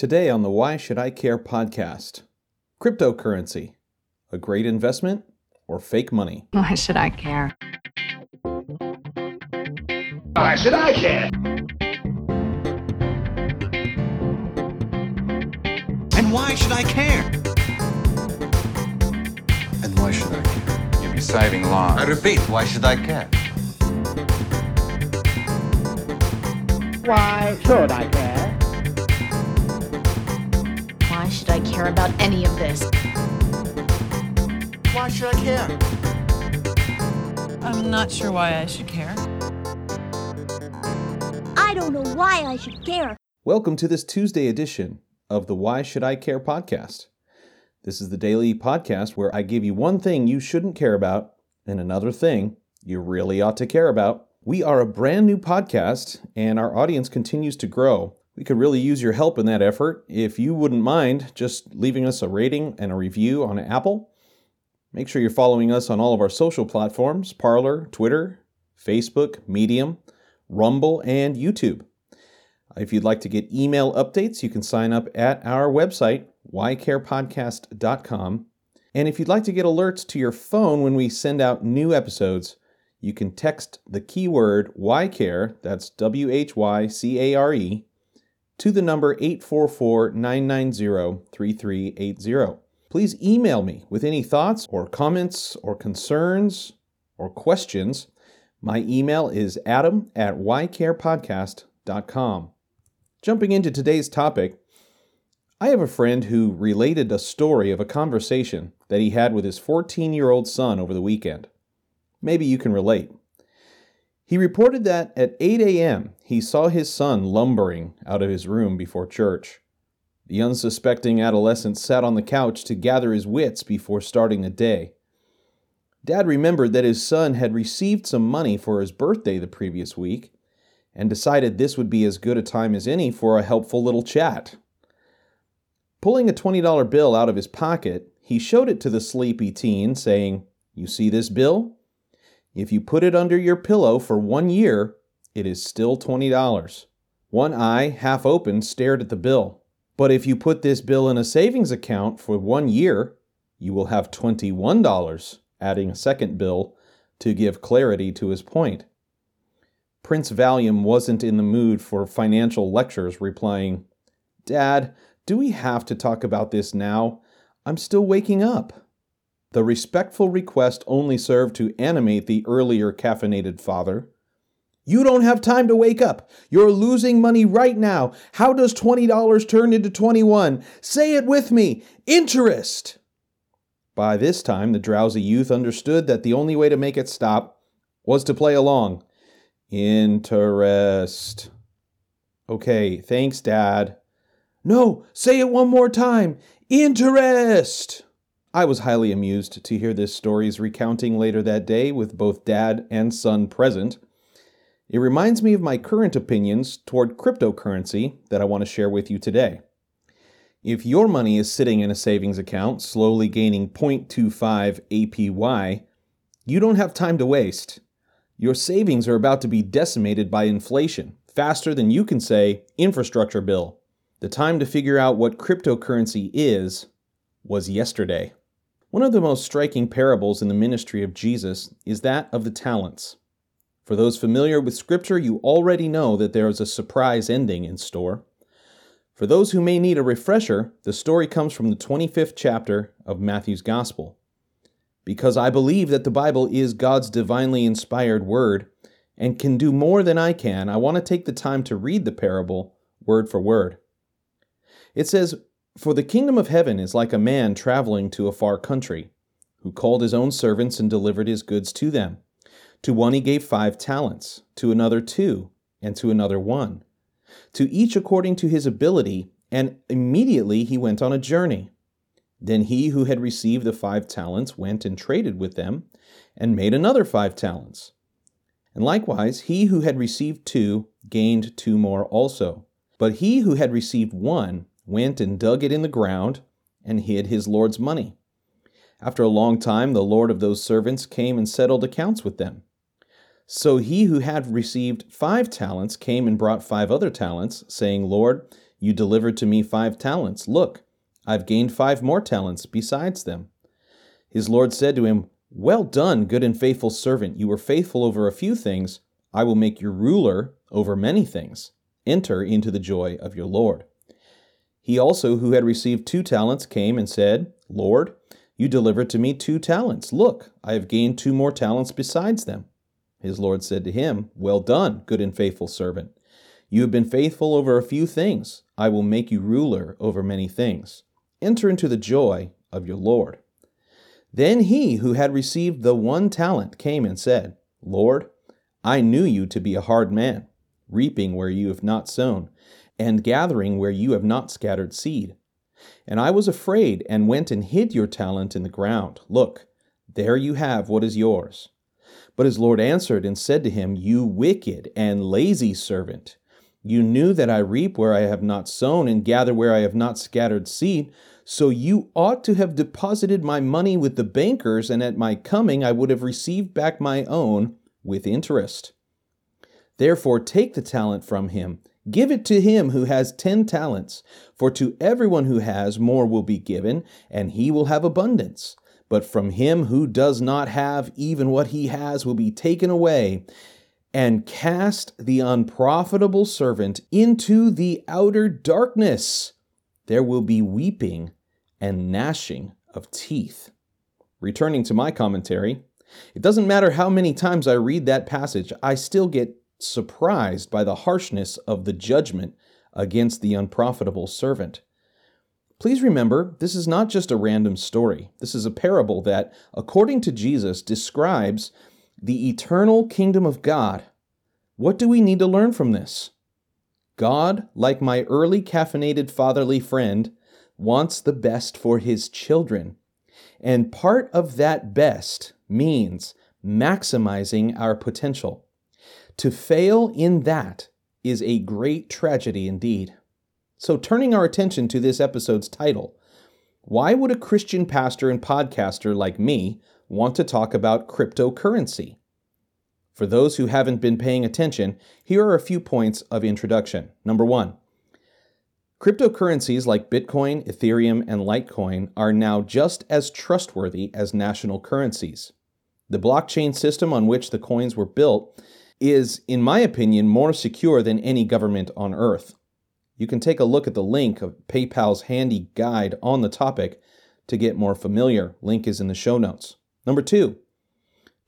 Today on the Why Should I Care podcast cryptocurrency, a great investment or fake money? Why should I care? Why should I care? And why should I care? And why should I care? You'll be saving lives. I repeat, why should I care? Why should I care? I care about any of this? Why should I care? I'm not sure why I should care. I don't know why I should care. Welcome to this Tuesday edition of the Why Should I Care podcast. This is the daily podcast where I give you one thing you shouldn't care about and another thing you really ought to care about. We are a brand new podcast and our audience continues to grow. We could really use your help in that effort. If you wouldn't mind just leaving us a rating and a review on Apple, make sure you're following us on all of our social platforms Parler, Twitter, Facebook, Medium, Rumble, and YouTube. If you'd like to get email updates, you can sign up at our website, ycarepodcast.com. And if you'd like to get alerts to your phone when we send out new episodes, you can text the keyword YCARE, that's W H Y C A R E, to the number 844 990 3380. Please email me with any thoughts or comments or concerns or questions. My email is adam at ycarepodcast.com. Jumping into today's topic, I have a friend who related a story of a conversation that he had with his 14 year old son over the weekend. Maybe you can relate. He reported that at 8 a.m., he saw his son lumbering out of his room before church. The unsuspecting adolescent sat on the couch to gather his wits before starting the day. Dad remembered that his son had received some money for his birthday the previous week and decided this would be as good a time as any for a helpful little chat. Pulling a $20 bill out of his pocket, he showed it to the sleepy teen, saying, You see this bill? If you put it under your pillow for one year, it is still $20. One eye, half open, stared at the bill. But if you put this bill in a savings account for one year, you will have $21, adding a second bill to give clarity to his point. Prince Valium wasn't in the mood for financial lectures, replying, Dad, do we have to talk about this now? I'm still waking up. The respectful request only served to animate the earlier caffeinated father. You don't have time to wake up. You're losing money right now. How does $20 turn into 21? Say it with me. Interest. By this time, the drowsy youth understood that the only way to make it stop was to play along. Interest. Okay, thanks, Dad. No, say it one more time. Interest. I was highly amused to hear this story's recounting later that day with both dad and son present. It reminds me of my current opinions toward cryptocurrency that I want to share with you today. If your money is sitting in a savings account, slowly gaining 0.25 APY, you don't have time to waste. Your savings are about to be decimated by inflation, faster than you can say, infrastructure bill. The time to figure out what cryptocurrency is was yesterday. One of the most striking parables in the ministry of Jesus is that of the talents. For those familiar with Scripture, you already know that there is a surprise ending in store. For those who may need a refresher, the story comes from the 25th chapter of Matthew's Gospel. Because I believe that the Bible is God's divinely inspired word and can do more than I can, I want to take the time to read the parable word for word. It says, For the kingdom of heaven is like a man traveling to a far country, who called his own servants and delivered his goods to them. To one he gave five talents, to another two, and to another one, to each according to his ability, and immediately he went on a journey. Then he who had received the five talents went and traded with them, and made another five talents. And likewise, he who had received two gained two more also. But he who had received one went and dug it in the ground and hid his Lord's money. After a long time, the Lord of those servants came and settled accounts with them. So he who had received five talents came and brought five other talents, saying, Lord, You delivered to me five talents. Look, I've gained five more talents besides them. His Lord said to him, Well done, good and faithful servant. You were faithful over a few things. I will make you ruler over many things. Enter into the joy of your Lord. He also, who had received two talents, came and said, Lord, you delivered to me two talents. Look, I have gained two more talents besides them. His Lord said to him, Well done, good and faithful servant. You have been faithful over a few things. I will make you ruler over many things. Enter into the joy of your Lord. Then he who had received the one talent came and said, Lord, I knew you to be a hard man, reaping where you have not sown, and gathering where you have not scattered seed. And I was afraid and went and hid your talent in the ground. Look, there you have what is yours. But his Lord answered and said to him, You wicked and lazy servant. You knew that I reap where I have not sown and gather where I have not scattered seed. So you ought to have deposited my money with the bankers, and at my coming I would have received back my own with interest. Therefore, take the talent from him. Give it to him who has ten talents. For to everyone who has, more will be given, and he will have abundance. But from him who does not have, even what he has will be taken away. And cast the unprofitable servant into the outer darkness. There will be weeping and gnashing of teeth. Returning to my commentary, it doesn't matter how many times I read that passage, I still get surprised by the harshness of the judgment against the unprofitable servant. Please remember, this is not just a random story. This is a parable that, according to Jesus, describes the eternal kingdom of God. What do we need to learn from this? God, like my early caffeinated fatherly friend, wants the best for his children. And part of that best means maximizing our potential. To fail in that is a great tragedy indeed. So, turning our attention to this episode's title, why would a Christian pastor and podcaster like me want to talk about cryptocurrency? For those who haven't been paying attention, here are a few points of introduction. Number one, cryptocurrencies like Bitcoin, Ethereum, and Litecoin are now just as trustworthy as national currencies. The blockchain system on which the coins were built is, in my opinion, more secure than any government on earth. You can take a look at the link of PayPal's handy guide on the topic to get more familiar. Link is in the show notes. Number two,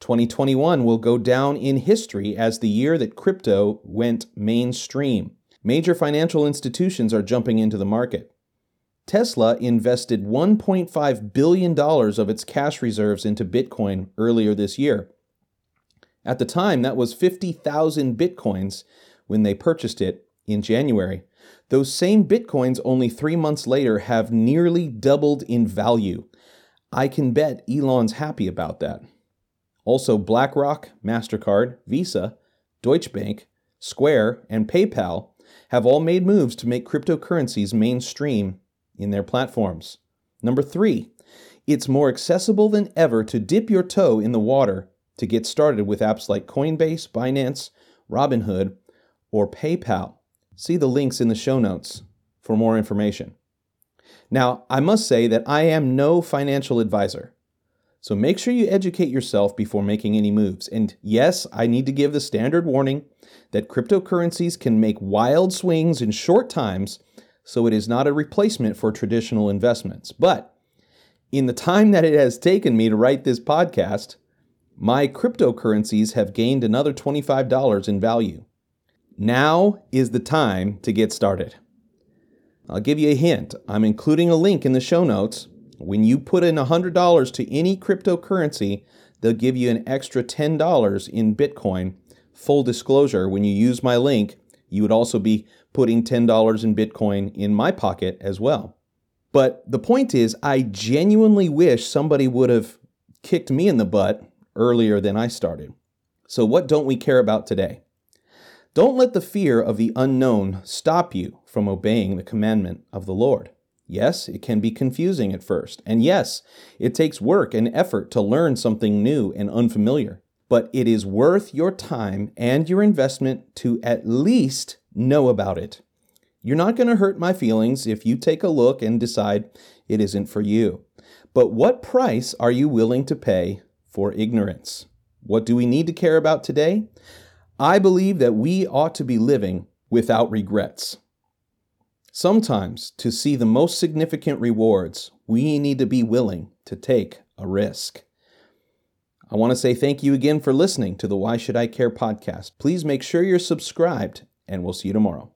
2021 will go down in history as the year that crypto went mainstream. Major financial institutions are jumping into the market. Tesla invested $1.5 billion of its cash reserves into Bitcoin earlier this year. At the time, that was 50,000 Bitcoins when they purchased it in January. Those same Bitcoins only three months later have nearly doubled in value. I can bet Elon's happy about that. Also, BlackRock, MasterCard, Visa, Deutsche Bank, Square, and PayPal have all made moves to make cryptocurrencies mainstream in their platforms. Number three, it's more accessible than ever to dip your toe in the water to get started with apps like Coinbase, Binance, Robinhood, or PayPal. See the links in the show notes for more information. Now, I must say that I am no financial advisor. So make sure you educate yourself before making any moves. And yes, I need to give the standard warning that cryptocurrencies can make wild swings in short times, so it is not a replacement for traditional investments. But in the time that it has taken me to write this podcast, my cryptocurrencies have gained another $25 in value. Now is the time to get started. I'll give you a hint. I'm including a link in the show notes when you put in $100 to any cryptocurrency, they'll give you an extra $10 in Bitcoin. Full disclosure, when you use my link, you would also be putting $10 in Bitcoin in my pocket as well. But the point is, I genuinely wish somebody would have kicked me in the butt earlier than I started. So, what don't we care about today? Don't let the fear of the unknown stop you from obeying the commandment of the Lord. Yes, it can be confusing at first. And yes, it takes work and effort to learn something new and unfamiliar. But it is worth your time and your investment to at least know about it. You're not going to hurt my feelings if you take a look and decide it isn't for you. But what price are you willing to pay for ignorance? What do we need to care about today? I believe that we ought to be living without regrets. Sometimes, to see the most significant rewards, we need to be willing to take a risk. I want to say thank you again for listening to the Why Should I Care podcast. Please make sure you're subscribed, and we'll see you tomorrow.